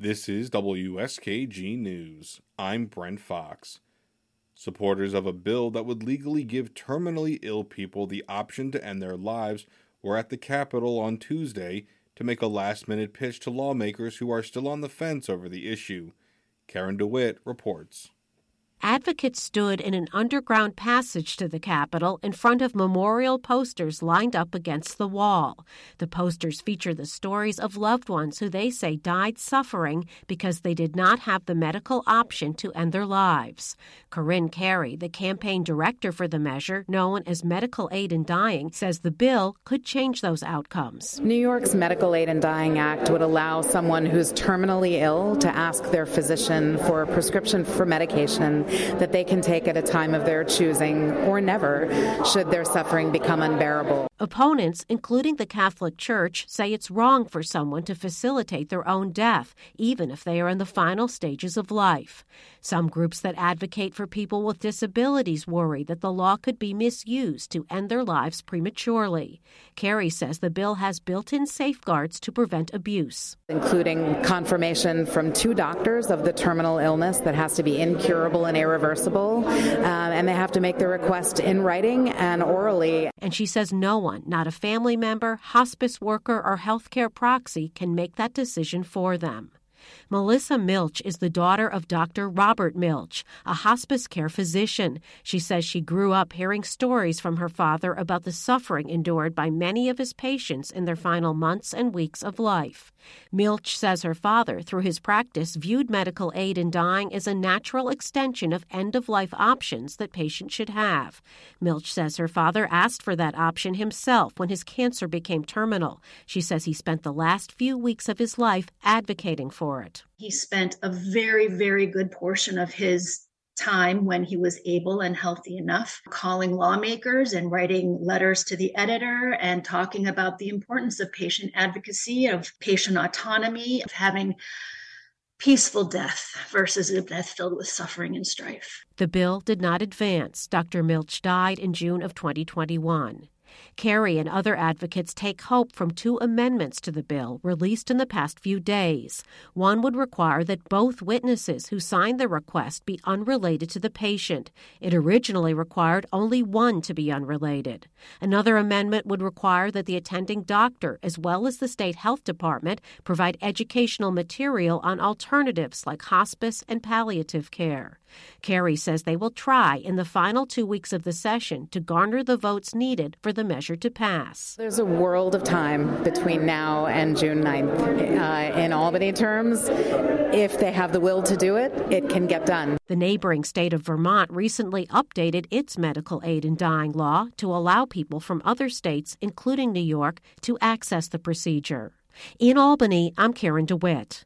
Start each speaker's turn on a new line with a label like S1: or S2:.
S1: This is WSKG News. I'm Brent Fox. Supporters of a bill that would legally give terminally ill people the option to end their lives were at the Capitol on Tuesday to make a last minute pitch to lawmakers who are still on the fence over the issue. Karen DeWitt reports.
S2: Advocates stood in an underground passage to the Capitol in front of memorial posters lined up against the wall. The posters feature the stories of loved ones who they say died suffering because they did not have the medical option to end their lives. Corinne Carey, the campaign director for the measure, known as Medical Aid in Dying, says the bill could change those outcomes.
S3: New York's Medical Aid in Dying Act would allow someone who's terminally ill to ask their physician for a prescription for medication that they can take at a time of their choosing or never should their suffering become unbearable.
S2: Opponents, including the Catholic Church, say it's wrong for someone to facilitate their own death, even if they are in the final stages of life. Some groups that advocate for people with disabilities worry that the law could be misused to end their lives prematurely. Carey says the bill has built in safeguards to prevent abuse,
S3: including confirmation from two doctors of the terminal illness that has to be incurable and irreversible, uh, and they have to make the request in writing and orally.
S2: And she says no one, not a family member, hospice worker, or healthcare proxy, can make that decision for them. Melissa Milch is the daughter of Dr. Robert Milch, a hospice care physician. She says she grew up hearing stories from her father about the suffering endured by many of his patients in their final months and weeks of life. Milch says her father, through his practice, viewed medical aid in dying as a natural extension of end of life options that patients should have. Milch says her father asked for that option himself when his cancer became terminal. She says he spent the last few weeks of his life advocating for it.
S4: He spent a very, very good portion of his time when he was able and healthy enough, calling lawmakers and writing letters to the editor and talking about the importance of patient advocacy, of patient autonomy, of having peaceful death versus a death filled with suffering and strife.
S2: The bill did not advance. Dr. Milch died in June of 2021. Carey and other advocates take hope from two amendments to the bill released in the past few days. One would require that both witnesses who signed the request be unrelated to the patient. It originally required only one to be unrelated. Another amendment would require that the attending doctor, as well as the state health department, provide educational material on alternatives like hospice and palliative care. Carey says they will try in the final two weeks of the session to garner the votes needed for the measure to pass.
S3: There's a world of time between now and June 9th. Uh, in Albany terms, if they have the will to do it, it can get done.
S2: The neighboring state of Vermont recently updated its medical aid in dying law to allow people from other states, including New York, to access the procedure. In Albany, I'm Karen DeWitt.